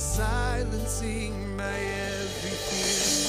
silencing my every fear.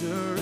deserve.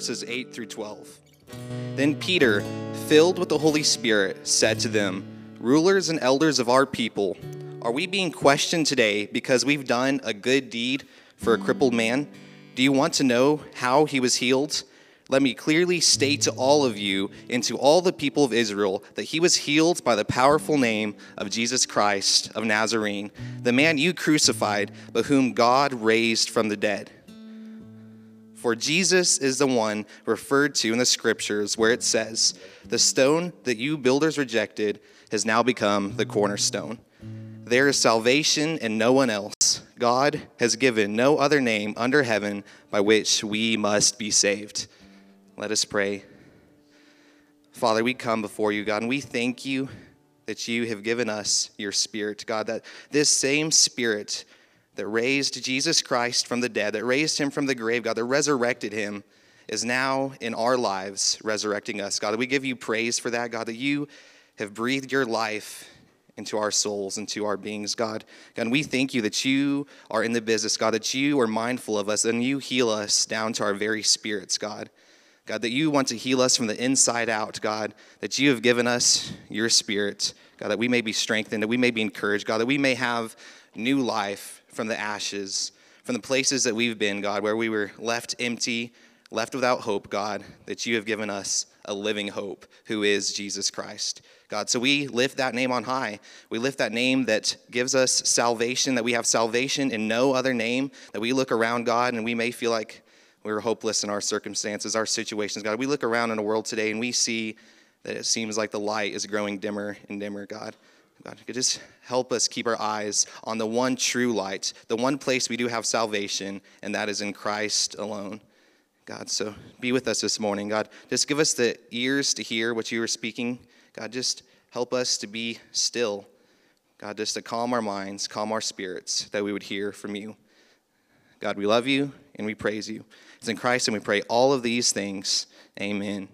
verses 8 through 12. Then Peter, filled with the Holy Spirit, said to them, Rulers and elders of our people, are we being questioned today because we've done a good deed for a crippled man? Do you want to know how he was healed? Let me clearly state to all of you and to all the people of Israel that he was healed by the powerful name of Jesus Christ of Nazarene, the man you crucified, but whom God raised from the dead. For Jesus is the one referred to in the scriptures where it says, The stone that you builders rejected has now become the cornerstone. There is salvation in no one else. God has given no other name under heaven by which we must be saved. Let us pray. Father, we come before you, God, and we thank you that you have given us your Spirit, God, that this same Spirit that raised Jesus Christ from the dead, that raised him from the grave, God, that resurrected him, is now in our lives resurrecting us. God, we give you praise for that, God, that you have breathed your life into our souls, into our beings, God. God, and we thank you that you are in the business, God, that you are mindful of us and you heal us down to our very spirits, God. God, that you want to heal us from the inside out, God, that you have given us your spirit, God, that we may be strengthened, that we may be encouraged, God, that we may have new life from the ashes, from the places that we've been, God, where we were left empty, left without hope, God, that you have given us a living hope, who is Jesus Christ. God, so we lift that name on high. We lift that name that gives us salvation, that we have salvation in no other name, that we look around, God, and we may feel like we're hopeless in our circumstances, our situations, God. We look around in the world today and we see that it seems like the light is growing dimmer and dimmer, God. God, could just help us keep our eyes on the one true light, the one place we do have salvation, and that is in Christ alone. God, so be with us this morning. God, just give us the ears to hear what you are speaking. God, just help us to be still. God, just to calm our minds, calm our spirits, that we would hear from you. God, we love you and we praise you. It's in Christ, and we pray all of these things. Amen.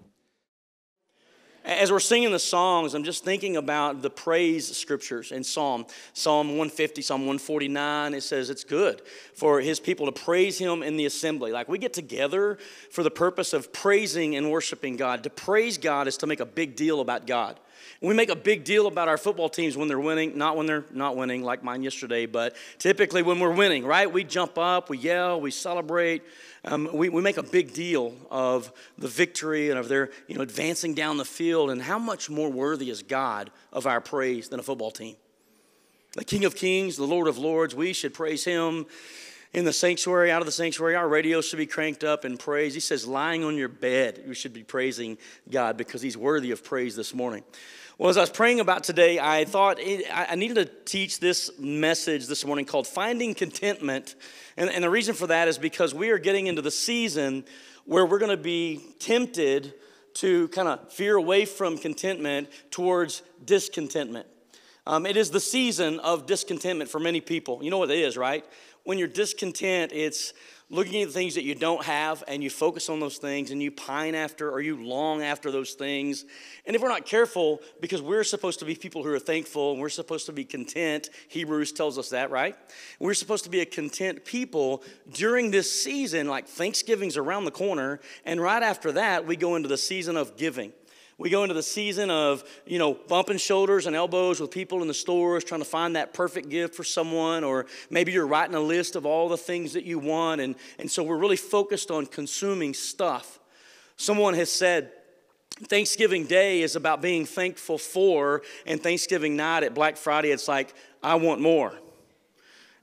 As we're singing the songs, I'm just thinking about the praise scriptures in Psalm. Psalm 150, Psalm 149, it says it's good for his people to praise him in the assembly. Like we get together for the purpose of praising and worshiping God. To praise God is to make a big deal about God. We make a big deal about our football teams when they're winning, not when they're not winning, like mine yesterday, but typically when we're winning, right? We jump up, we yell, we celebrate. Um, we, we make a big deal of the victory and of their you know, advancing down the field. And how much more worthy is God of our praise than a football team? The King of Kings, the Lord of Lords, we should praise Him in the sanctuary, out of the sanctuary. Our radio should be cranked up in praise. He says, lying on your bed, you should be praising God because He's worthy of praise this morning. Well, as I was praying about today, I thought it, I needed to teach this message this morning called Finding Contentment. And, and the reason for that is because we are getting into the season where we're going to be tempted to kind of veer away from contentment towards discontentment. Um, it is the season of discontentment for many people. You know what it is, right? When you're discontent, it's looking at the things that you don't have and you focus on those things and you pine after or you long after those things. And if we're not careful, because we're supposed to be people who are thankful and we're supposed to be content, Hebrews tells us that, right? We're supposed to be a content people during this season, like Thanksgiving's around the corner, and right after that, we go into the season of giving. We go into the season of, you know, bumping shoulders and elbows with people in the stores, trying to find that perfect gift for someone, or maybe you're writing a list of all the things that you want. And, and so we're really focused on consuming stuff. Someone has said, Thanksgiving Day is about being thankful for, and Thanksgiving night at Black Friday, it's like, I want more.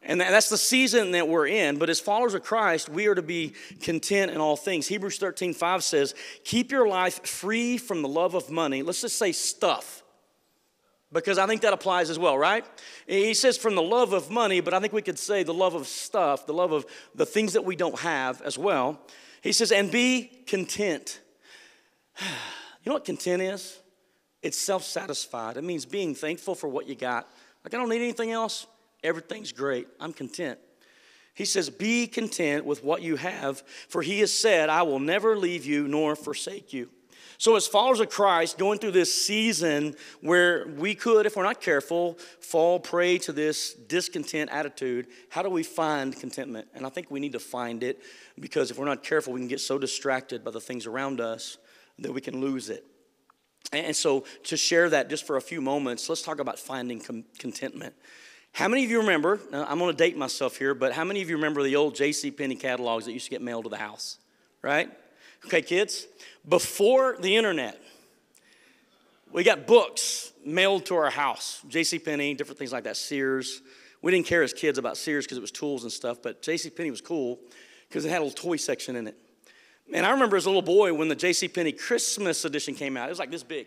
And that's the season that we're in. But as followers of Christ, we are to be content in all things. Hebrews 13, 5 says, Keep your life free from the love of money. Let's just say stuff, because I think that applies as well, right? He says from the love of money, but I think we could say the love of stuff, the love of the things that we don't have as well. He says, And be content. You know what content is? It's self satisfied. It means being thankful for what you got. Like, I don't need anything else. Everything's great. I'm content. He says, Be content with what you have, for he has said, I will never leave you nor forsake you. So, as followers of Christ, going through this season where we could, if we're not careful, fall prey to this discontent attitude, how do we find contentment? And I think we need to find it because if we're not careful, we can get so distracted by the things around us that we can lose it. And so, to share that just for a few moments, let's talk about finding com- contentment. How many of you remember? I'm going to date myself here, but how many of you remember the old J.C. Penney catalogs that used to get mailed to the house? Right? Okay, kids, before the internet, we got books mailed to our house. J.C. Penney, different things like that, Sears. We didn't care as kids about Sears because it was tools and stuff, but J.C. Penney was cool because it had a little toy section in it. And I remember as a little boy when the J.C. Penney Christmas edition came out, it was like this big.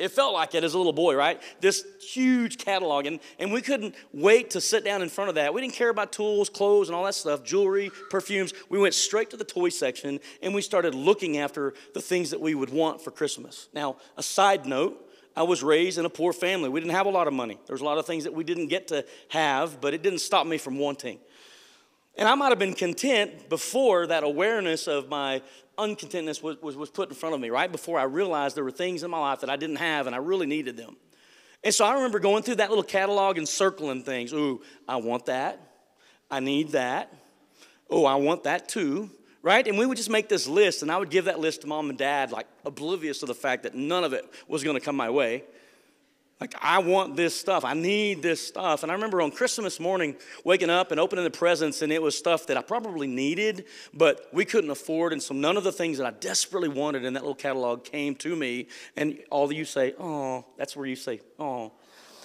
It felt like it as a little boy, right? This huge catalog. And, and we couldn't wait to sit down in front of that. We didn't care about tools, clothes, and all that stuff, jewelry, perfumes. We went straight to the toy section and we started looking after the things that we would want for Christmas. Now, a side note, I was raised in a poor family. We didn't have a lot of money. There was a lot of things that we didn't get to have, but it didn't stop me from wanting. And I might have been content before that awareness of my uncontentness was, was, was put in front of me, right? Before I realized there were things in my life that I didn't have and I really needed them. And so I remember going through that little catalog and circling things. Ooh, I want that. I need that. Oh, I want that too. Right? And we would just make this list, and I would give that list to mom and dad, like oblivious to the fact that none of it was going to come my way. Like, I want this stuff. I need this stuff. And I remember on Christmas morning waking up and opening the presents, and it was stuff that I probably needed, but we couldn't afford. And so none of the things that I desperately wanted in that little catalog came to me. And all you say, oh, that's where you say, oh.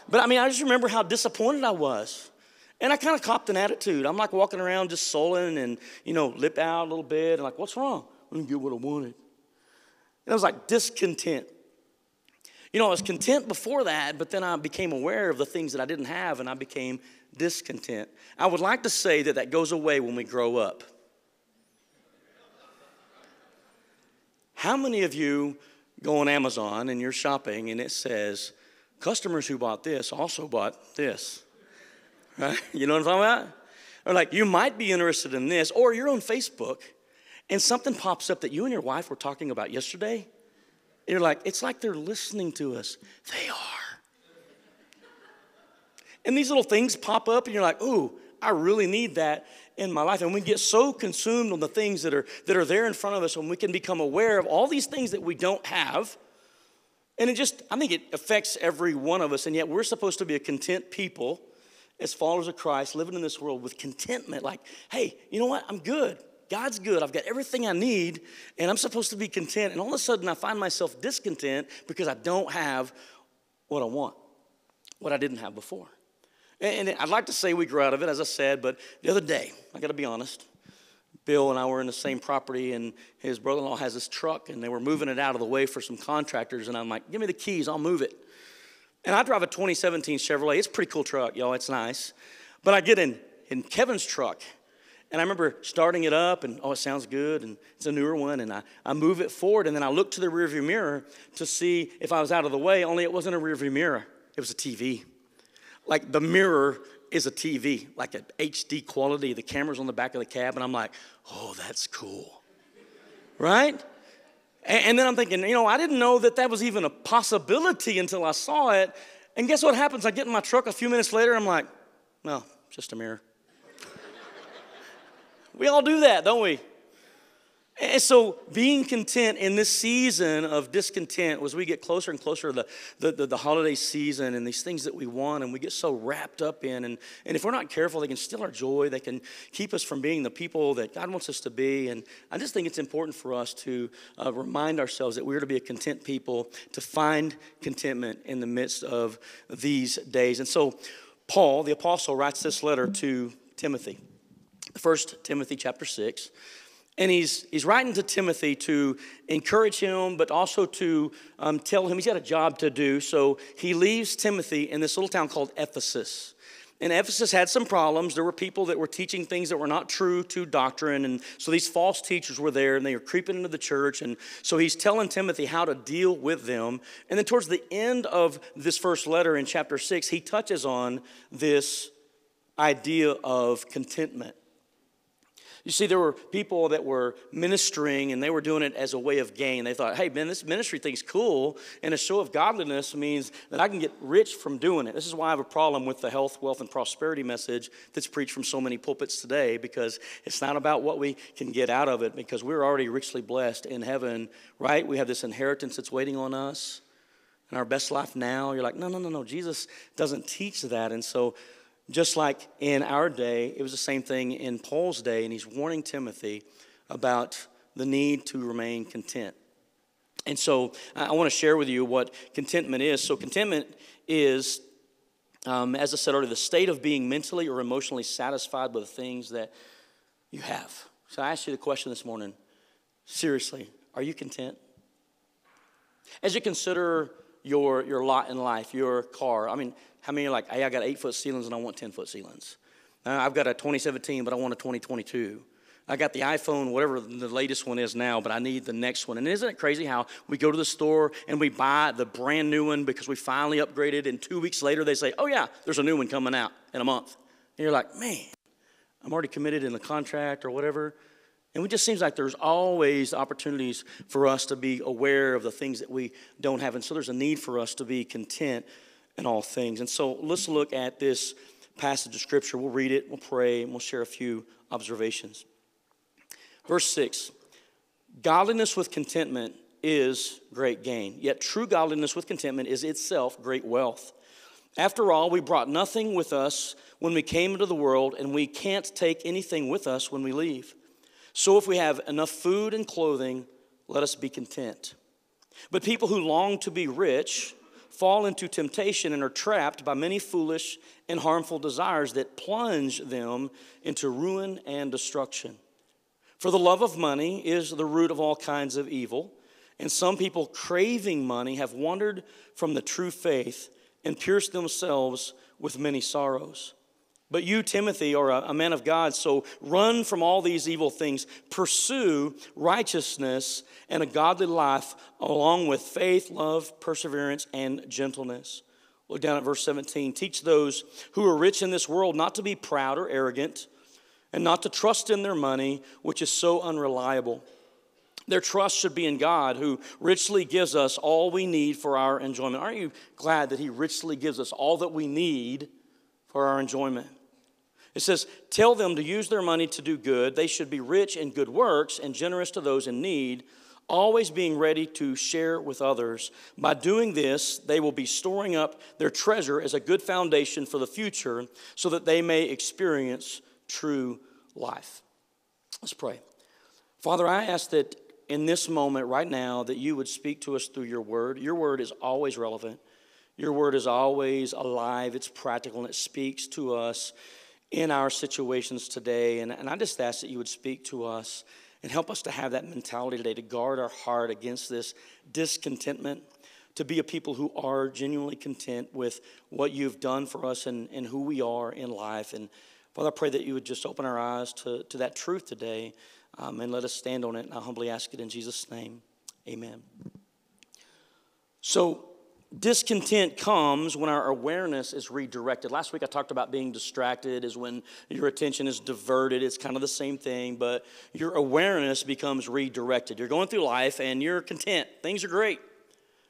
But I mean, I just remember how disappointed I was. And I kind of copped an attitude. I'm like walking around just sullen and, you know, lip out a little bit and like, what's wrong? I didn't get what I wanted. And I was like discontent. You know, I was content before that, but then I became aware of the things that I didn't have and I became discontent. I would like to say that that goes away when we grow up. How many of you go on Amazon and you're shopping and it says, customers who bought this also bought this? Right? You know what I'm talking about? Or like, you might be interested in this, or you're on Facebook and something pops up that you and your wife were talking about yesterday you're like, it's like they're listening to us. They are. And these little things pop up, and you're like, ooh, I really need that in my life. And we get so consumed on the things that are, that are there in front of us, and we can become aware of all these things that we don't have. And it just, I think it affects every one of us. And yet we're supposed to be a content people as followers of Christ, living in this world with contentment. Like, hey, you know what? I'm good. God's good. I've got everything I need, and I'm supposed to be content. And all of a sudden, I find myself discontent because I don't have what I want, what I didn't have before. And I'd like to say we grew out of it, as I said, but the other day, I got to be honest, Bill and I were in the same property, and his brother in law has this truck, and they were moving it out of the way for some contractors. And I'm like, give me the keys, I'll move it. And I drive a 2017 Chevrolet. It's a pretty cool truck, y'all, it's nice. But I get in, in Kevin's truck, and I remember starting it up, and oh, it sounds good, and it's a newer one, and I, I move it forward, and then I look to the rearview mirror to see if I was out of the way, only it wasn't a rearview mirror, it was a TV. Like the mirror is a TV, like an HD quality, the camera's on the back of the cab, and I'm like, oh, that's cool. Right? And then I'm thinking, you know, I didn't know that that was even a possibility until I saw it. And guess what happens? I get in my truck a few minutes later, I'm like, well, just a mirror. We all do that, don't we? And so, being content in this season of discontent, as we get closer and closer to the, the, the, the, holiday season and these things that we want, and we get so wrapped up in, and, and if we're not careful, they can steal our joy. They can keep us from being the people that God wants us to be. And I just think it's important for us to uh, remind ourselves that we're to be a content people, to find contentment in the midst of these days. And so, Paul, the apostle, writes this letter to Timothy. First Timothy chapter 6. And he's, he's writing to Timothy to encourage him, but also to um, tell him he's got a job to do. So he leaves Timothy in this little town called Ephesus. And Ephesus had some problems. There were people that were teaching things that were not true to doctrine. And so these false teachers were there and they were creeping into the church. And so he's telling Timothy how to deal with them. And then towards the end of this first letter in chapter 6, he touches on this idea of contentment. You see, there were people that were ministering and they were doing it as a way of gain. They thought, hey, man, this ministry thing's cool, and a show of godliness means that I can get rich from doing it. This is why I have a problem with the health, wealth, and prosperity message that's preached from so many pulpits today because it's not about what we can get out of it because we're already richly blessed in heaven, right? We have this inheritance that's waiting on us and our best life now. You're like, no, no, no, no. Jesus doesn't teach that. And so just like in our day, it was the same thing in Paul's day, and he's warning Timothy about the need to remain content. And so I want to share with you what contentment is. So, contentment is, um, as I said earlier, the state of being mentally or emotionally satisfied with the things that you have. So, I asked you the question this morning seriously, are you content? As you consider your, your lot in life, your car, I mean, how many are like, hey, I got eight foot ceilings and I want 10 foot ceilings? Uh, I've got a 2017, but I want a 2022. I got the iPhone, whatever the latest one is now, but I need the next one. And isn't it crazy how we go to the store and we buy the brand new one because we finally upgraded, and two weeks later they say, oh, yeah, there's a new one coming out in a month. And you're like, man, I'm already committed in the contract or whatever. And it just seems like there's always opportunities for us to be aware of the things that we don't have. And so there's a need for us to be content in all things. And so let's look at this passage of Scripture. We'll read it, we'll pray, and we'll share a few observations. Verse 6 Godliness with contentment is great gain, yet true godliness with contentment is itself great wealth. After all, we brought nothing with us when we came into the world, and we can't take anything with us when we leave. So if we have enough food and clothing, let us be content. But people who long to be rich fall into temptation and are trapped by many foolish and harmful desires that plunge them into ruin and destruction. For the love of money is the root of all kinds of evil, and some people craving money have wandered from the true faith and pierced themselves with many sorrows. But you, Timothy, are a, man of God, so run from all these evil things. Pursue righteousness and a godly life, along with faith, love, perseverance, and gentleness. Look down at verse 17. Teach those who are rich in this world not to be proud or arrogant and not to trust in their money, which is so unreliable. Their trust should be in God, who richly gives us all we need for our enjoyment. Aren't you glad that He richly gives us all that we need for our enjoyment? It says, Tell them to use their money to do good. They should be rich in good works and generous to those in need, always being ready to share with others. By doing this, they will be storing up their treasure as a good foundation for the future so that they may experience true life. Let's pray. Father, I ask that in this moment right now that you would speak to us through your word. Your word is always relevant. Your word is always alive, it's practical, and it speaks to us in our situations today. And, and I just ask that you would speak to us and help us to have that mentality today to guard our heart against this discontentment, to be a people who are genuinely content with what you've done for us and, and who we are in life. And Father, I pray that you would just open our eyes to, to that truth today um, and let us stand on it. And I humbly ask it in Jesus' name. Amen. So, discontent comes when our awareness is redirected. Last week I talked about being distracted, is when your attention is diverted. It's kind of the same thing, but your awareness becomes redirected. You're going through life and you're content, things are great.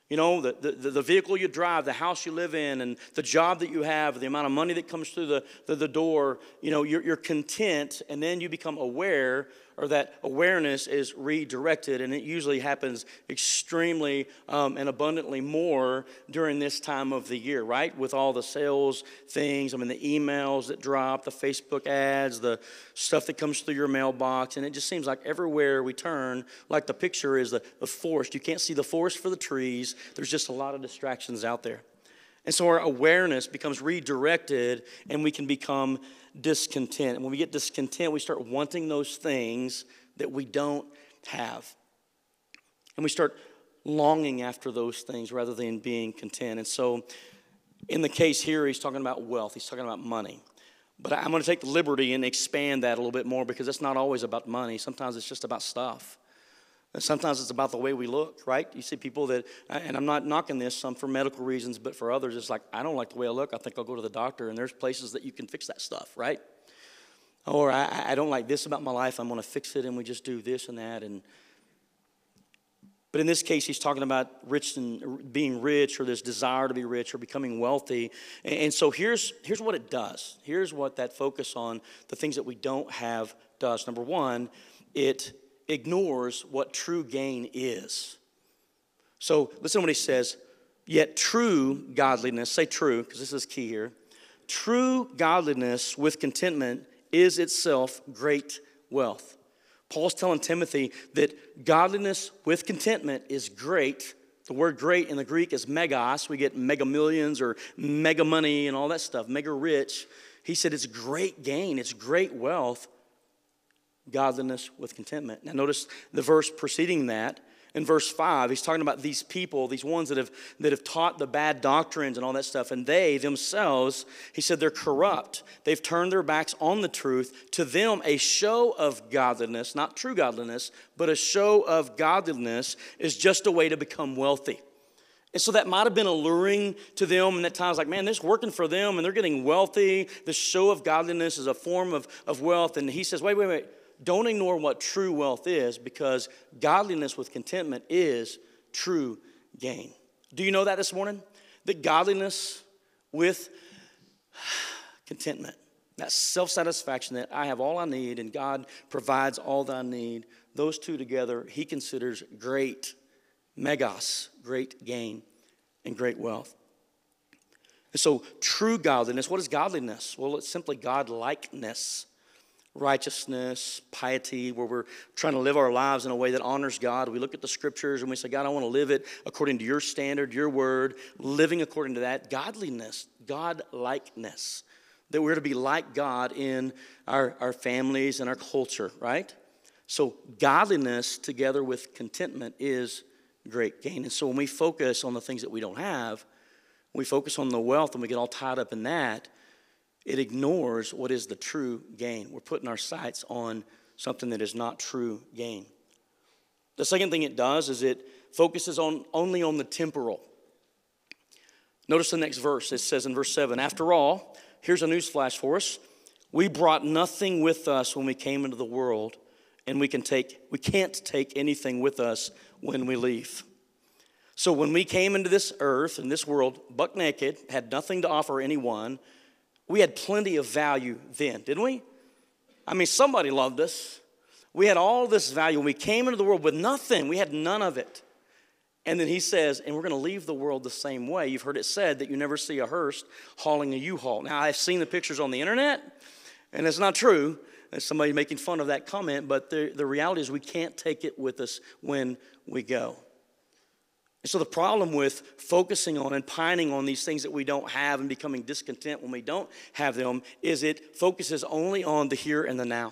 You know, the, the, the, vehicle you drive, the house you live in, and the job that you have, the amount of money that comes through the, the, the door, you know, you're, you're content, and then you become aware or that awareness is redirected, and it usually happens extremely um, and abundantly more during this time of the year, right? With all the sales things, I mean, the emails that drop, the Facebook ads, the stuff that comes through your mailbox, and it just seems like everywhere we turn, like the picture is the, the forest. You can't see the forest for the trees, there's just a lot of distractions out there. And so our awareness becomes redirected, and we can become discontent. And when we get discontent, we start wanting those things that we don't have. And we start longing after those things rather than being content. And so, in the case here, he's talking about wealth, he's talking about money. But I'm going to take the liberty and expand that a little bit more because it's not always about money. Sometimes it's just about stuff. Sometimes it's about the way we look, right? You see people that, and I'm not knocking this, some for medical reasons, but for others, it's like, I don't like the way I look. I think I'll go to the doctor. And there's places that you can fix that stuff, right? Or I, I don't like this about my life. I'm going to fix it, and we just do this and that. And but in this case, he's talking about rich and being rich, or this desire to be rich, or becoming wealthy. And so here's here's what it does. Here's what that focus on the things that we don't have does. Number one, it ignores what true gain is. So listen to what he says. Yet true godliness, say true, because this is key here. True godliness with contentment is itself great wealth. Paul's telling Timothy that godliness with contentment is great. The word great in the Greek is megas. We get mega millions or mega money and all that stuff, mega rich. He said it's great gain, it's great wealth, godliness with contentment. Now, notice the verse preceding that in verse 5 he's talking about these people these ones that have that have taught the bad doctrines and all that stuff and they themselves he said they're corrupt they've turned their backs on the truth to them a show of godliness not true godliness but a show of godliness is just a way to become wealthy and so that might have been alluring to them, and at times, like, man, this is working for them, and they're getting wealthy. The show of godliness is a form of, of wealth. And he says, wait, wait, wait don't ignore what true wealth is because godliness with contentment is true gain. Do you know that this morning? That godliness with contentment, that self satisfaction that I have all I need and God provides all that I need, those two together, he considers great, megas, great gain and great wealth. And so, true godliness, what is godliness? Well, it's simply God likeness righteousness, piety, where we're trying to live our lives in a way that honors God. We look at the scriptures and we say, God, I want to live it according to your standard, your word, living according to that. Godliness, God likeness, that we're to be like God in our, our families and our culture, right? So, godliness together with contentment is great gain. And so, when we focus on the things that we don't have, we focus on the wealth and we get all tied up in that it ignores what is the true gain. We're putting our sights on something that is not true gain. The second thing it does is it focuses on only on the temporal. Notice the next verse. It says in verse 7 After all, here's a news flash for us. We brought nothing with us when we came into the world, and we, can take, we can't take anything with us when we leave. So when we came into this earth and this world, buck naked, had nothing to offer anyone, we had plenty of value then, didn't we? I mean, somebody loved us. We had all this value. We came into the world with nothing, we had none of it. And then he says, and we're going to leave the world the same way. You've heard it said that you never see a hearse hauling a U-Haul. Now, I've seen the pictures on the internet, and it's not true. There's somebody making fun of that comment, but the, the reality is we can't take it with us when we go. And so the problem with focusing on and pining on these things that we don't have and becoming discontent when we don't have them is it focuses only on the here and the now.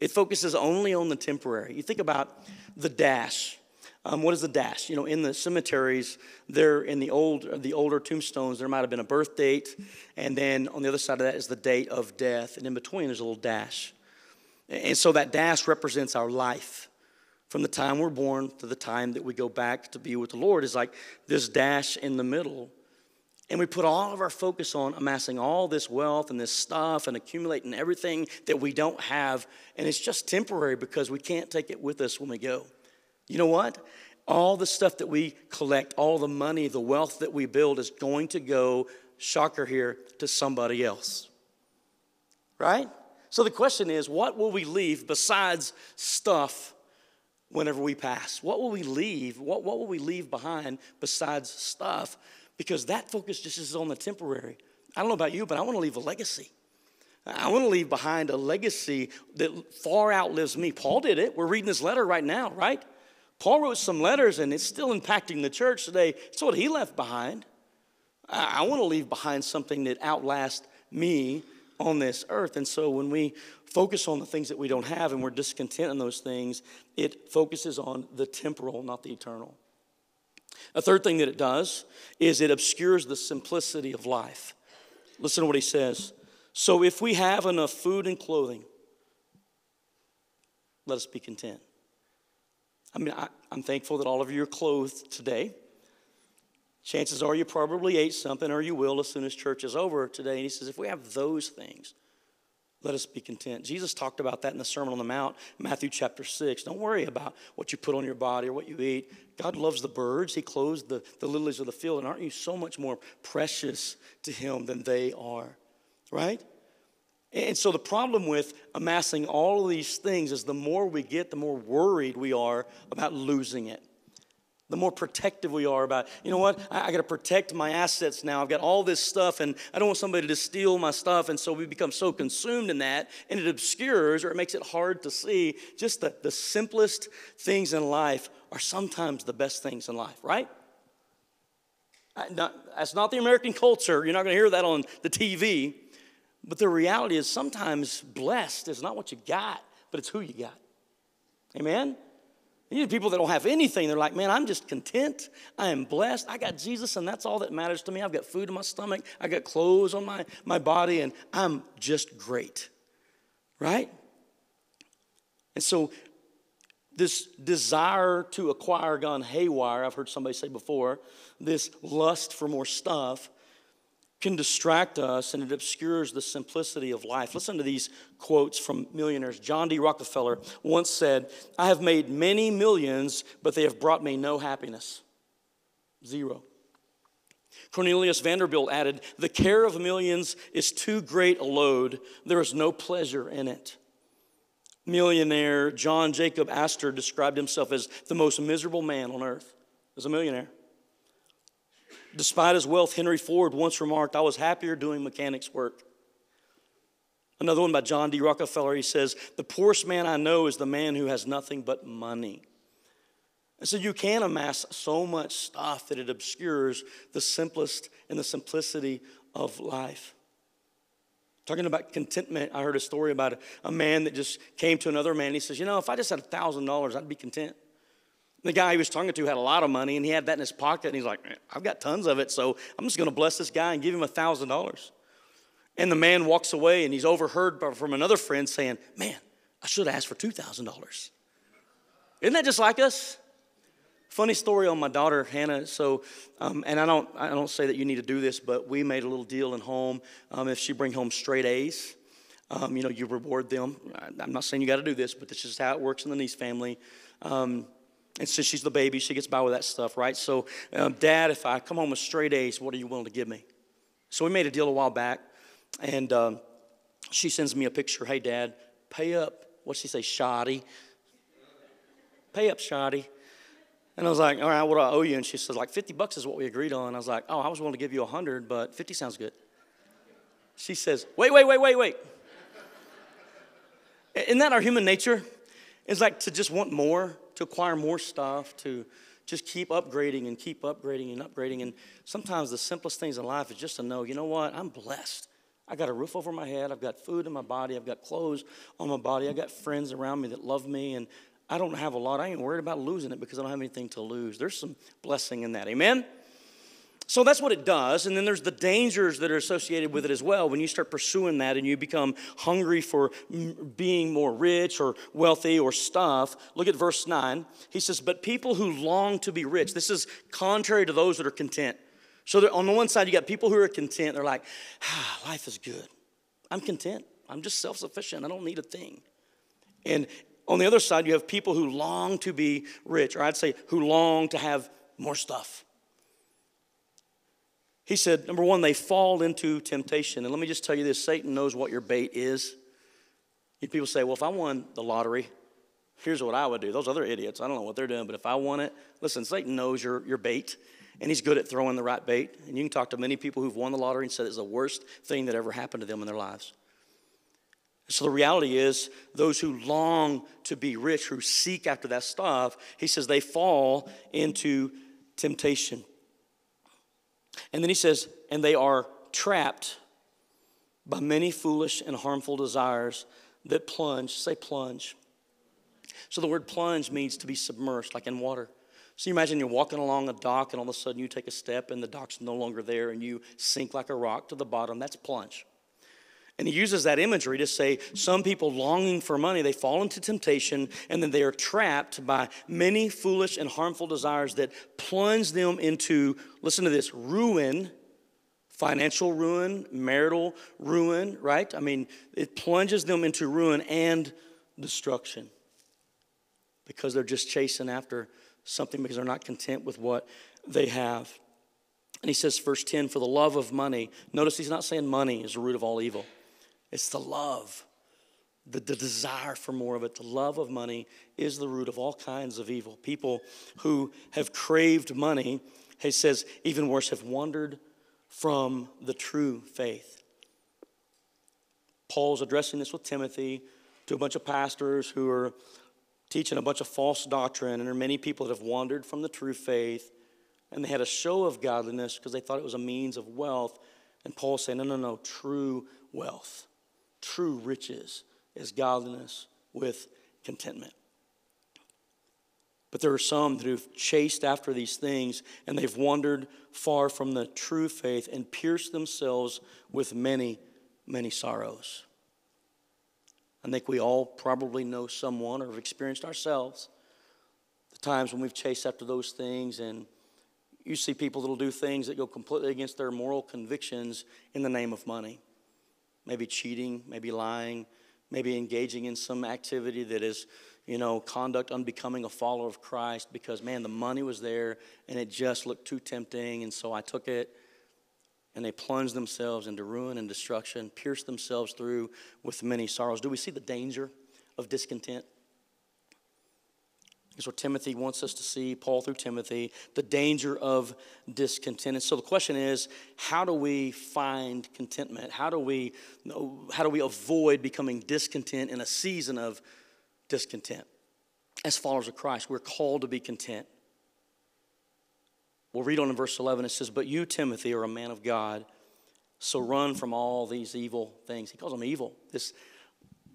It focuses only on the temporary. You think about the dash. Um, what is the dash? You know, in the cemeteries, there in the old, the older tombstones, there might have been a birth date, and then on the other side of that is the date of death, and in between there's a little dash. And so that dash represents our life from the time we're born to the time that we go back to be with the Lord is like this dash in the middle. And we put all of our focus on amassing all this wealth and this stuff and accumulating everything that we don't have. And it's just temporary because we can't take it with us when we go. You know what? All the stuff that we collect, all the money, the wealth that we build is going to go, shocker here, to somebody else. Right? So the question is what will we leave besides stuff whenever we pass? What will we leave? What, what will we leave behind besides stuff? Because that focus just is on the temporary. I don't know about you, but I want to leave a legacy. I want to leave behind a legacy that far outlives me. Paul did it. We're reading his letter right now, right? Paul wrote some letters and it's still impacting the church today. It's what he left behind. I, want to leave behind something that outlasts me on this earth. And so when we focus on the things that we don't have and we're discontent in those things, it focuses on the temporal, not the eternal. A third thing that it does is it obscures the simplicity of life. Listen to what he says. So if we have enough food and clothing, let us be content. I mean, I, am thankful that all of you are clothed today. Chances are you probably ate something or you will as soon as church is over today. And he says, if we have those things, let us be content. Jesus talked about that in the Sermon on the Mount, Matthew chapter 6. Don't worry about what you put on your body or what you eat. God loves the birds, He clothes the, the lilies of the field. And aren't you so much more precious to Him than they are? Right? And so the problem with amassing all of these things is the more we get, the more worried we are about losing it. The more protective we are about, you know what, I, I got to protect my assets now. I've got all this stuff and I don't want somebody to steal my stuff. And so we become so consumed in that and it obscures or it makes it hard to see just the, the simplest things in life are sometimes the best things in life, right? Not, that's not the American culture. You're not going to hear that on the TV. But the reality is sometimes blessed is not what you got, but it's who you got. Amen? You people that don't have anything. They're like, man, I'm just content. I am blessed. I got Jesus, and that's all that matters to me. I've got food in my stomach. I got clothes on my, my body, and I'm just great. Right? And so, this desire to acquire gone haywire, I've heard somebody say before, this lust for more stuff can distract us and it obscures the simplicity of life. Listen to these quotes from millionaires. John D. Rockefeller once said, I have made many millions, but they have brought me no happiness. Zero. Cornelius Vanderbilt added, The care of millions is too great a load. There is no pleasure in it. Millionaire John Jacob Astor described himself as the most miserable man on earth as a millionaire. Despite his wealth, Henry Ford once remarked, I was happier doing mechanics work. Another one by John D. Rockefeller, he says, The poorest man I know is the man who has nothing but money. And so you can amass so much stuff that it obscures the simplest and the simplicity of life. Talking about contentment, I heard a story about a, man that just came to another man. and He says, You know, if I just had a $1,000, I'd be content. The guy he was talking to had a lot of money and he had that in his pocket and he's like, I've got tons of it, so I'm just going to bless this guy and give him a $1,000. And the man walks away and he's overheard from another friend saying, Man, I should have asked for $2,000. Isn't that just like us? Funny story on my daughter Hannah. So, um, and I don't, I don't say that you need to do this, but we made a little deal in home. Um, if she bring home straight A's, um, you know, you reward them. I'm not saying you got to do this, but this is how it works in the Niece family. Um, and since she's the baby, she gets by with that stuff, right? So, um, Dad, if I come home with straight A's, what are you willing to give me? So we made a deal a while back, and um, she sends me a picture. Hey, Dad, pay up. What's she say? Shoddy. Pay up, shoddy. And I was like, all right, what do I owe you? And she says, like 50 bucks is what we agreed on. I was like, oh, I was willing to give you 100, but 50 sounds good. She says, wait, wait, wait, wait, wait. Isn't that our human nature? It's like to just want more to acquire more stuff, to just keep upgrading and keep upgrading and upgrading. And sometimes the simplest things in life is just to know, you know what, I'm blessed. I got a roof over my head. I've got food in my body. I've got clothes on my body. I've got friends around me that love me. And I don't have a lot. I ain't worried about losing it because I don't have anything to lose. There's some blessing in that. Amen? So that's what it does. And then there's the dangers that are associated with it as well. When you start pursuing that and you become hungry for being more rich or wealthy or stuff, look at verse 9. He says, But people who long to be rich, this is contrary to those that are content. So on the one side, you got people who are content. They're like, ah, life is good. I'm content. I'm just self sufficient. I don't need a thing. And on the other side, you have people who long to be rich, or I'd say who long to have more stuff. He said, number one, they fall into temptation. And let me just tell you this Satan knows what your bait is. People say, well, if I won the lottery, here's what I would do. Those other idiots, I don't know what they're doing, but if I won it, listen, Satan knows your, your bait, and he's good at throwing the right bait. And you can talk to many people who've won the lottery and said it's the worst thing that ever happened to them in their lives. So the reality is, those who long to be rich, who seek after that stuff, he says they fall into temptation. And then he says, and they are trapped by many foolish and harmful desires that plunge, say plunge. So the word plunge means to be submerged, like in water. So you imagine you're walking along a dock and all of a sudden you take a step and the dock's no longer there and you sink like a rock to the bottom. That's plunge. And he uses that imagery to say some people longing for money, they fall into temptation and then they are trapped by many foolish and harmful desires that plunge them into, listen to this, ruin, financial ruin, marital ruin, right? I mean, it plunges them into ruin and destruction because they're just chasing after something because they're not content with what they have. And he says, verse 10, for the love of money. Notice he's not saying money is the root of all evil. It's the love the, the desire for more of it, the love of money is the root of all kinds of evil. People who have craved money, he says, even worse, have wandered from the true faith. Paul's addressing this with Timothy to a bunch of pastors who are teaching a bunch of false doctrine, and there are many people that have wandered from the true faith, and they had a show of godliness because they thought it was a means of wealth. And Paul's saying, no, no, no, true wealth, true riches is godliness with contentment. But there are some who've chased after these things and they've wandered far from the true faith and pierced themselves with many, many sorrows. I think we all probably know someone or have experienced ourselves the times when we've chased after those things and you see people that'll do things that go completely against their moral convictions in the name of money. Maybe cheating, maybe lying, maybe engaging in some activity that is, you know, conduct unbecoming a follower of Christ because, man, the money was there and it just looked too tempting. And so I took it and they plunged themselves into ruin and destruction, pierced themselves through with many sorrows. Do we see the danger of discontent? Is what Timothy wants us to see, Paul through Timothy, the danger of discontent. And so the question is, how do we find contentment? How do we, how do we avoid becoming discontent in a season of discontent? As followers of Christ, we're called to be content. We'll read on in verse 11, it says, But you, Timothy, are a man of God, so run from all these evil things. He calls them evil, this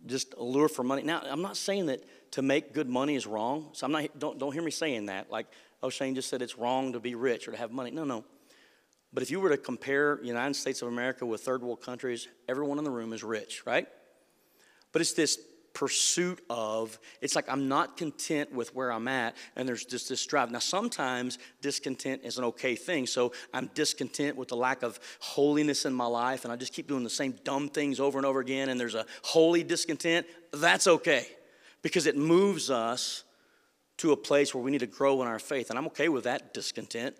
just allure for money. Now, I'm not saying that to make good money is wrong. So I'm not, don't, don't hear me saying that. Like oh, O'Shane just said, it's wrong to be rich or to have money. No, no. But if you were to compare United States of America with third world countries, everyone in the room is rich, right? But it's this pursuit of, it's like I'm not content with where I'm at, and there's just this drive. Now, sometimes discontent is an okay thing. So I'm discontent with the lack of holiness in my life, and I just keep doing the same dumb things over and over again, and there's a holy discontent. That's okay because it moves us to a place where we need to grow in our faith. And I'm okay with that discontent.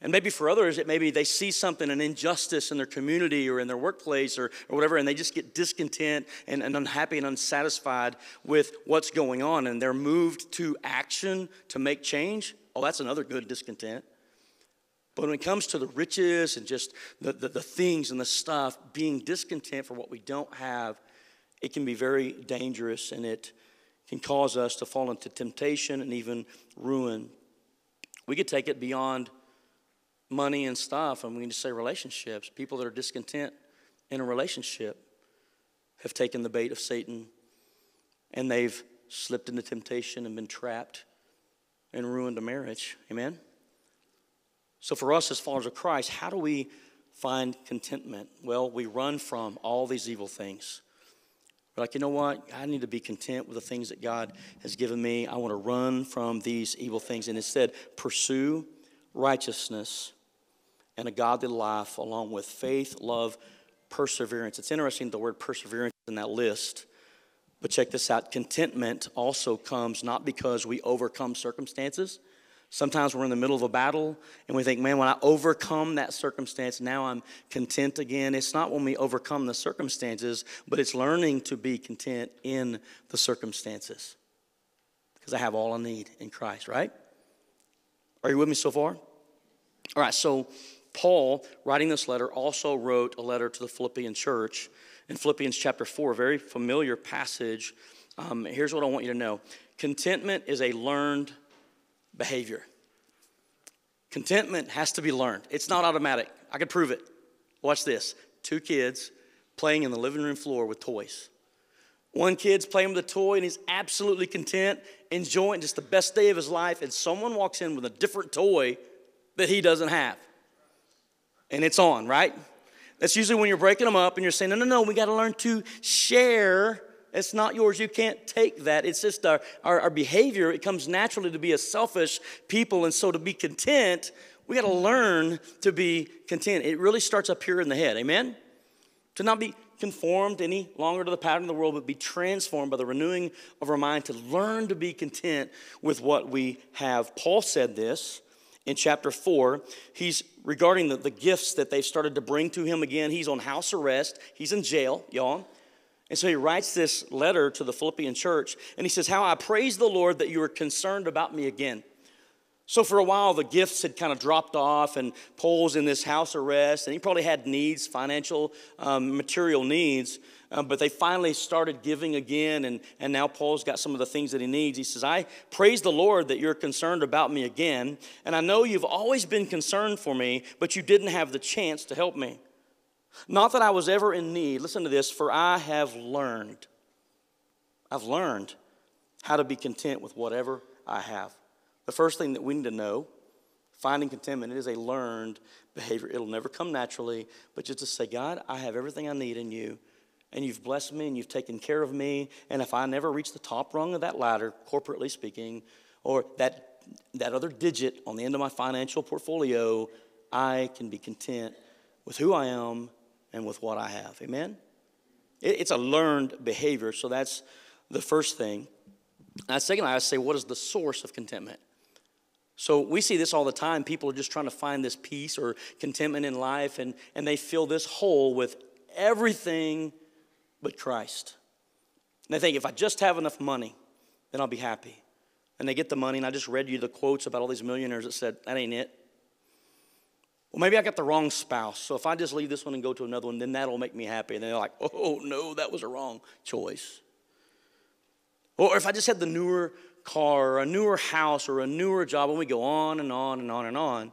And maybe for others, it maybe they see something, an injustice in their community or in their workplace or, or whatever, and they just get discontent and, and unhappy and unsatisfied with what's going on. And they're moved to action to make change. Oh, that's another good discontent. But when it comes to the riches and just the, the, the things and the stuff, being discontent for what we don't have, it can be very dangerous and it can cause us to fall into temptation and even ruin. We could take it beyond money and stuff, and we can just say relationships. People that are discontent in a relationship have taken the bait of Satan and they've slipped into temptation and been trapped and ruined a marriage. Amen? So, for us as followers of Christ, how do we find contentment? Well, we run from all these evil things. We're like, you know what? I need to be content with the things that God has given me. I want to run from these evil things and instead pursue righteousness and a godly life along with faith, love, perseverance. It's interesting the word perseverance in that list. But check this out contentment also comes not because we overcome circumstances Sometimes we're in the middle of a battle and we think, man, when I overcome that circumstance, now I'm content again. It's not when we overcome the circumstances, but it's learning to be content in the circumstances. Because I have all I need in Christ, right? Are you with me so far? All right, so Paul, writing this letter, also wrote a letter to the Philippian church in Philippians chapter 4, a very familiar passage. Um, here's what I want you to know contentment is a learned behavior. Contentment has to be learned, it's not automatic. I can prove it. Watch this two kids playing in the living room floor with toys. One kid's playing with a toy and he's absolutely content, enjoying just the best day of his life, and someone walks in with a different toy that he doesn't have. And it's on, right? That's usually when you're breaking them up and you're saying, no, no, no, we got to learn to share it's not yours. You can't take that. It's just our, our, our behavior. It comes naturally to be a selfish people. And so to be content, we got to learn to be content. It really starts up here in the head. Amen? To not be conformed any longer to the pattern of the world, but be transformed by the renewing of our mind to learn to be content with what we have. Paul said this in chapter 4. He's regarding the, the gifts that they've started to bring to him again. He's on house arrest, he's in jail, y'all. And so he writes this letter to the Philippian church, and he says, How I praise the Lord that you are concerned about me again. So for a while, the gifts had kind of dropped off, and Paul's in this house arrest, and he probably had needs, financial, um, material needs. Um, but they finally started giving again, and, and now Paul's got some of the things that he needs. He says, I praise the Lord that you're concerned about me again, and I know you've always been concerned for me, but you didn't have the chance to help me. Not that I was ever in need, listen to this, for I have learned. I've learned how to be content with whatever I have. The first thing that we need to know, finding contentment, it is a learned behavior. It'll never come naturally, but just to say, God, I have everything I need in you, and you've blessed me, and you've taken care of me. And if I never reach the top rung of that ladder, corporately speaking, or that, that other digit on the end of my financial portfolio, I can be content with who I am and with what I have. Amen? It's a learned behavior, so that's the first thing. And secondly, I say, what is the source of contentment? So we see this all the time. People are just trying to find this peace or contentment in life, and, and they fill this hole with everything but Christ. And they think, if I just have enough money, then I'll be happy. And they get the money, and I just read you the quotes about all these millionaires that said, that ain't it. Well, maybe I got the wrong spouse. So if I just leave this one and go to another one, then that'll make me happy. And they're like, oh, no, that was a wrong choice. Or if I just had the newer car or a newer house or a newer job, and we go on and on and on and on.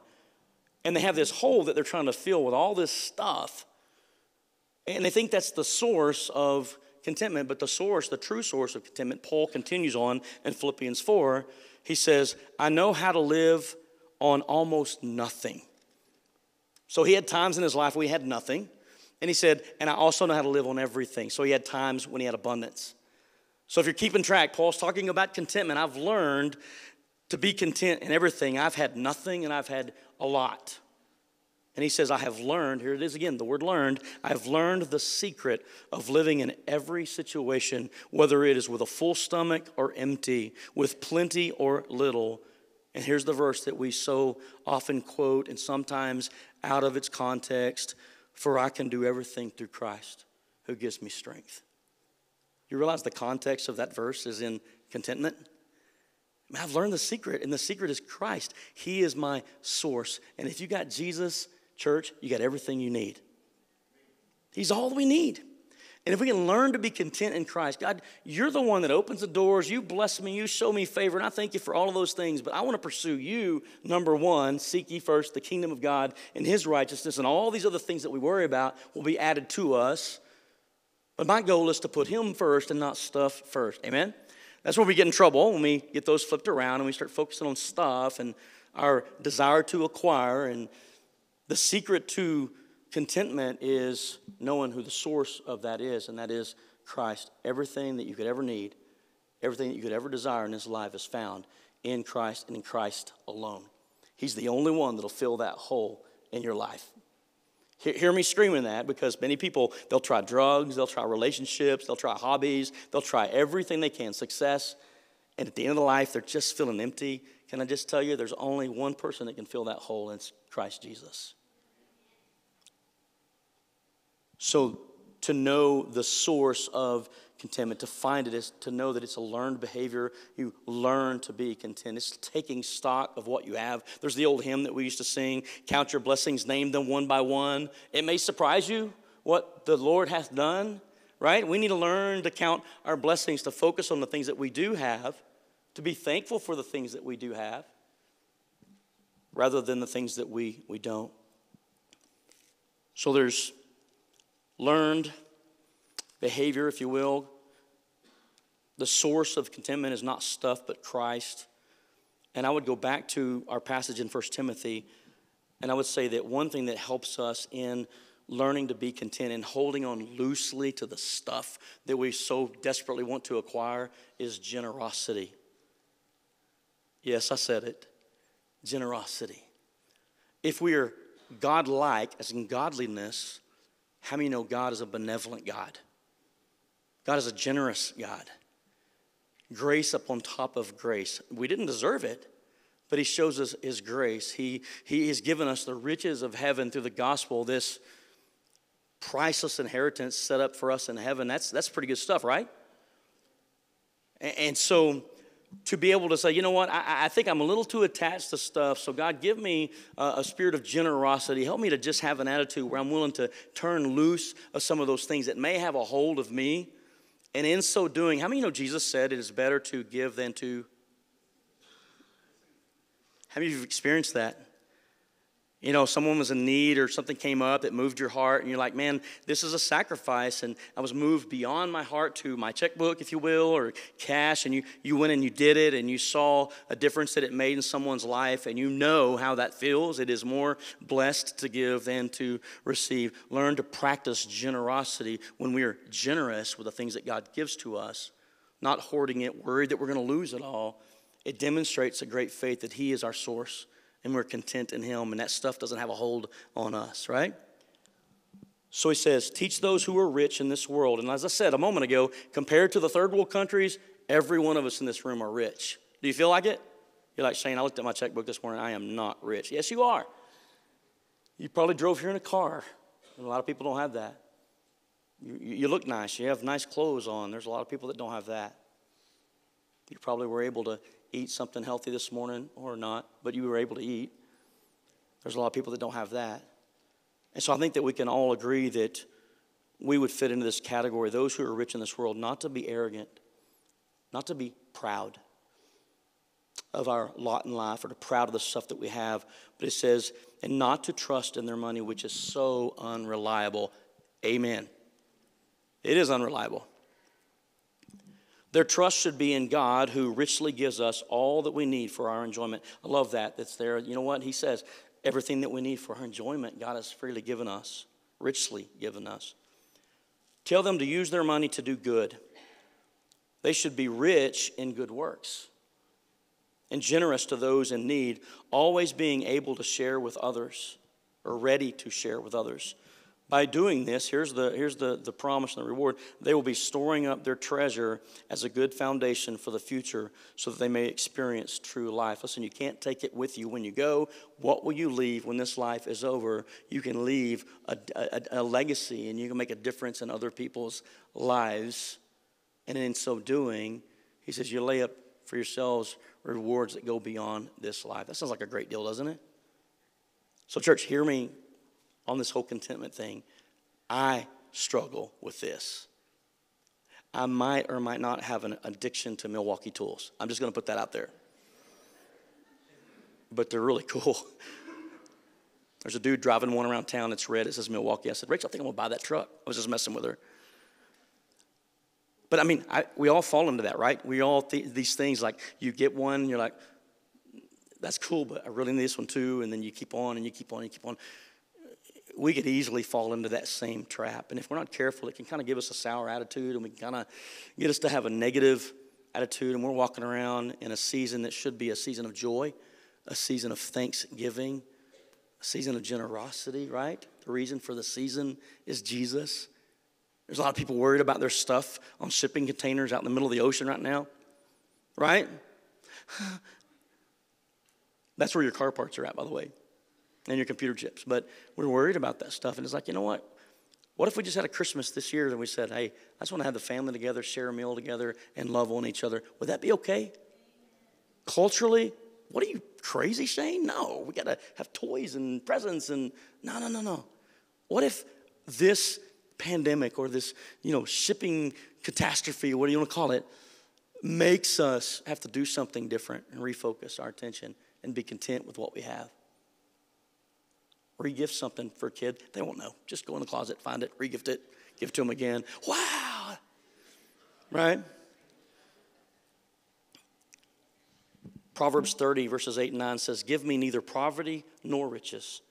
And they have this hole that they're trying to fill with all this stuff. And they think that's the source of contentment, but the source, the true source of contentment, Paul continues on in Philippians 4. He says, I know how to live on almost nothing. So he had times in his life where he had nothing. And he said, and I also know how to live on everything. So he had times when he had abundance. So if you're keeping track, Paul's talking about contentment. I've learned to be content in everything. I've had nothing and I've had a lot. And he says, I have learned, here it is again, the word learned, I've learned the secret of living in every situation, whether it is with a full stomach or empty, with plenty or little. And here's the verse that we so often quote and sometimes out of its context For I can do everything through Christ who gives me strength. You realize the context of that verse is in contentment? I've learned the secret, and the secret is Christ. He is my source. And if you got Jesus, church, you got everything you need. He's all we need. And if we can learn to be content in Christ, God, you're the one that opens the doors. You bless me. You show me favor. And I thank you for all of those things. But I want to pursue you, number one. Seek ye first the kingdom of God and his righteousness. And all these other things that we worry about will be added to us. But my goal is to put him first and not stuff first. Amen? That's where we get in trouble when we get those flipped around and we start focusing on stuff and our desire to acquire. And the secret to contentment is knowing who the source of that is, and that is Christ. Everything that you could ever need, everything that you could ever desire in this life is found in Christ and in Christ alone. He's the only one that'll fill that hole in your life. Hear me screaming that because many people, they'll try drugs, they'll try relationships, they'll try hobbies, they'll try everything they can, success, and at the end of the life, they're just feeling empty. Can I just tell you, there's only one person that can fill that hole, and it's Christ Jesus. So, to know the source of contentment. To find it is to know that it's a learned behavior. You learn to be content. It's taking stock of what you have. There's the old hymn that we used to sing Count your blessings, name them one by one. It may surprise you what the Lord hath done, right? We need to learn to count our blessings, to focus on the things that we do have, to be thankful for the things that we do have, rather than the things that we, we don't. So there's learned behavior, if you will. The source of contentment is not stuff, but Christ. And I would go back to our passage in 1 Timothy, and I would say that one thing that helps us in learning to be content and holding on loosely to the stuff that we so desperately want to acquire is generosity. Yes, I said it generosity. If we are God-like, as in godliness, how many know God is a benevolent God? God is a generous God. Grace upon top of grace. We didn't deserve it, but He shows us His grace. He, he has given us the riches of heaven through the gospel, this priceless inheritance set up for us in heaven, that's, that's pretty good stuff, right? And, and so to be able to say, you know what, I, I, think I'm a little too attached to stuff, so God, give me a, spirit of generosity. Help me to just have an attitude where I'm willing to turn loose of some of those things that may have a hold of me. And in so doing, how many know Jesus said it is better to give than to? Have you experienced that? You know, someone was in need or something came up that moved your heart, and you're like, man, this is a sacrifice. And I was moved beyond my heart to my checkbook, if you will, or cash. And you, you went and you did it, and you saw a difference that it made in someone's life, and you know how that feels. It is more blessed to give than to receive. Learn to practice generosity when we are generous with the things that God gives to us, not hoarding it, worried that we're going to lose it all. It demonstrates a great faith that He is our source and we're content in Him, and that stuff doesn't have a hold on us, right? So he says, Teach those who are rich in this world. And as I said a moment ago, compared to the third world countries, every one of us in this room are rich. Do you feel like it? You're like, Shane, I looked at my checkbook this morning. I am not rich. Yes, you are. You probably drove here in a car. And a lot of people don't have that. You, you look nice. You have nice clothes on. There's a lot of people that don't have that. You probably were able to eat something healthy this morning or not, but you were able to eat. There's a lot of people that don't have that. And so I think that we can all agree that we would fit into this category those who are rich in this world, not to be arrogant, not to be proud of our lot in life or to proud of the stuff that we have, but it says, and not to trust in their money, which is so unreliable. Amen. It is unreliable. Their trust should be in God who richly gives us all that we need for our enjoyment. I love that. That's there. You know what? He says, everything that we need for our enjoyment, God has freely given us, richly given us. Tell them to use their money to do good. They should be rich in good works and generous to those in need, always being able to share with others or ready to share with others. By doing this, here's the, here's the, the promise and the reward. They will be storing up their treasure as a good foundation for the future so that they may experience true life. Listen, you can't take it with you when you go. What will you leave when this life is over? You can leave a, a, a legacy and you can make a difference in other people's lives. And in so doing, he says, you lay up for yourselves rewards that go beyond this life. That sounds like a great deal, doesn't it? So, church, hear me on this whole contentment thing, I struggle with this. I might or might not have an addiction to Milwaukee tools. I'm just going to put that out there. But they're really cool. There's a dude driving one around town that's red. It says Milwaukee. I said, Rachel, I think I'm going to buy that truck. I was just messing with her. But I mean, I, we all fall into that, right? We all, th- these things like you get one, you're like, that's cool, but I really need this one too. And then you keep on and you keep on and you keep on we could easily fall into that same trap. And if we're not careful, it can kind of give us a sour attitude and we kind of get us to have a negative attitude. And we're walking around in a season that should be a season of joy, a season of thanksgiving, a season of generosity, right? The reason for the season is Jesus. There's a lot of people worried about their stuff on shipping containers out in the middle of the ocean right now, right? That's where your car parts are at, by the way and your computer chips. But we're worried about that stuff. And it's like, you know what? What if we just had a Christmas this year and we said, hey, I just want to have the family together, share a meal together, and love on each other? Would that be okay? Culturally, what are you crazy, Shane? No, we got to have toys and presents and no, no, no, no. What if this pandemic or this, you know, shipping catastrophe, what do you want to call it, makes us have to do something different and refocus our attention and be content with what we have? Regift something for a kid, they won't know. Just go in the closet, find it, regift it, give it to them again. Wow! Right? Proverbs 30, verses 8 and 9 says, Give me neither poverty nor riches.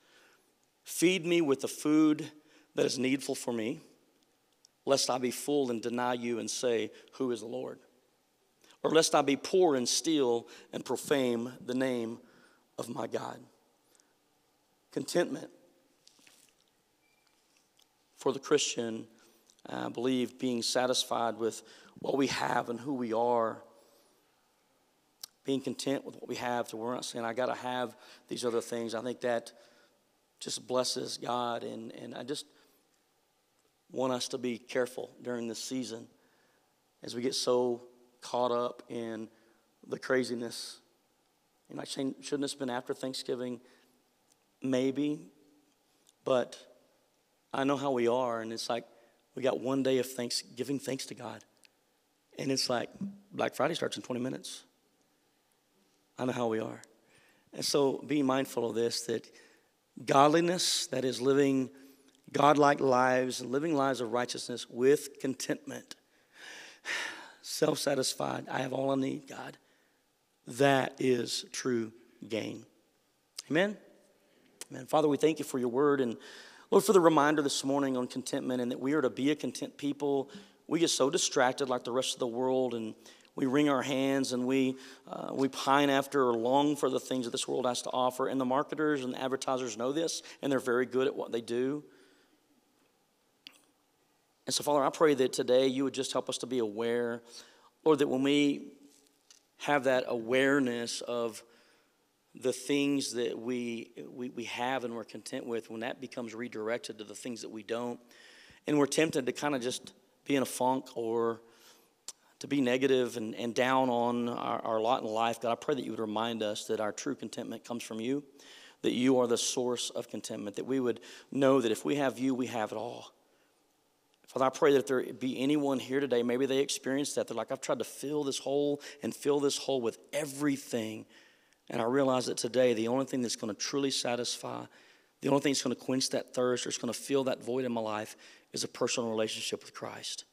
Feed me with the food that is needful for me, lest I be full and deny you and say, Who is the Lord? Or lest I be poor and steal and profane the name of my God contentment. For the Christian, I believe being satisfied with what we have and who we are, being content with what we have, to we're not saying, I got to have these other things. I think that just blesses God. And, and I just, want us to be careful during this season as we get so caught up in the craziness. Might say, shouldn't this have been after Thanksgiving? Maybe, but I know how we are, and it's like we got one day of thanks, giving thanks to God. And it's like Black Friday starts in 20 minutes. I know how we are. And so be mindful of this that godliness, that is living godlike lives and living lives of righteousness with contentment, self satisfied. I have all I need, God. That is true gain. Amen. Amen. Father, we thank you for your word and Lord, for the reminder this morning on contentment and that we are to be a content people. We get so distracted like the rest of the world and we wring our hands and we, uh, we pine after or long for the things that this world has to offer. And the marketers and the advertisers know this, and they're very good at what they do. And so, Father, I pray that today you would just help us to be aware, Lord, that when we have that awareness of the things that we, we, we have and we're content with, when that becomes redirected to the things that we don't, and we're tempted to kind of just be in a funk or to be negative and, and down on our, our lot in life, God, I pray that you would remind us that our true contentment comes from you, that you are the source of contentment, that we would know that if we have you, we have it all. Father, I pray that if there be anyone here today, maybe they experienced that. They're like, I've tried to fill this hole and fill this hole with everything. And I realize that today, the only thing that's going to truly satisfy, the only thing that's going to quench that thirst or is going to fill that void in my life is a personal relationship with Christ.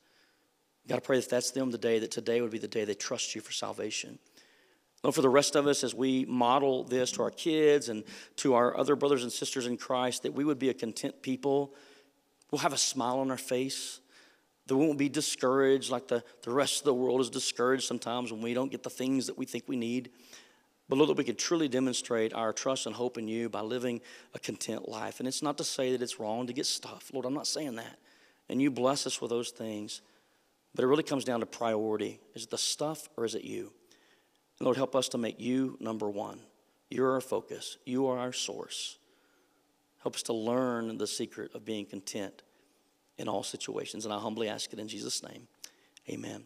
God, I pray that that's them today, that today would be the day they trust you for salvation. Lord, for the rest of us, as we model this to our kids and to our other brothers and sisters in Christ, that we would be a content people. We'll have a smile on our face. That we won't be discouraged like the, the rest of the world is discouraged sometimes when we don't get the things that we think we need. But Lord, that we could truly demonstrate our trust and hope in you by living a content life. And it's not to say that it's wrong to get stuff. Lord, I'm not saying that. And you bless us with those things. But it really comes down to priority. Is it the stuff or is it you? And Lord, help us to make you number one. You're our focus, you are our source. Help us to learn the secret of being content in all situations. And I humbly ask it in Jesus' name. Amen.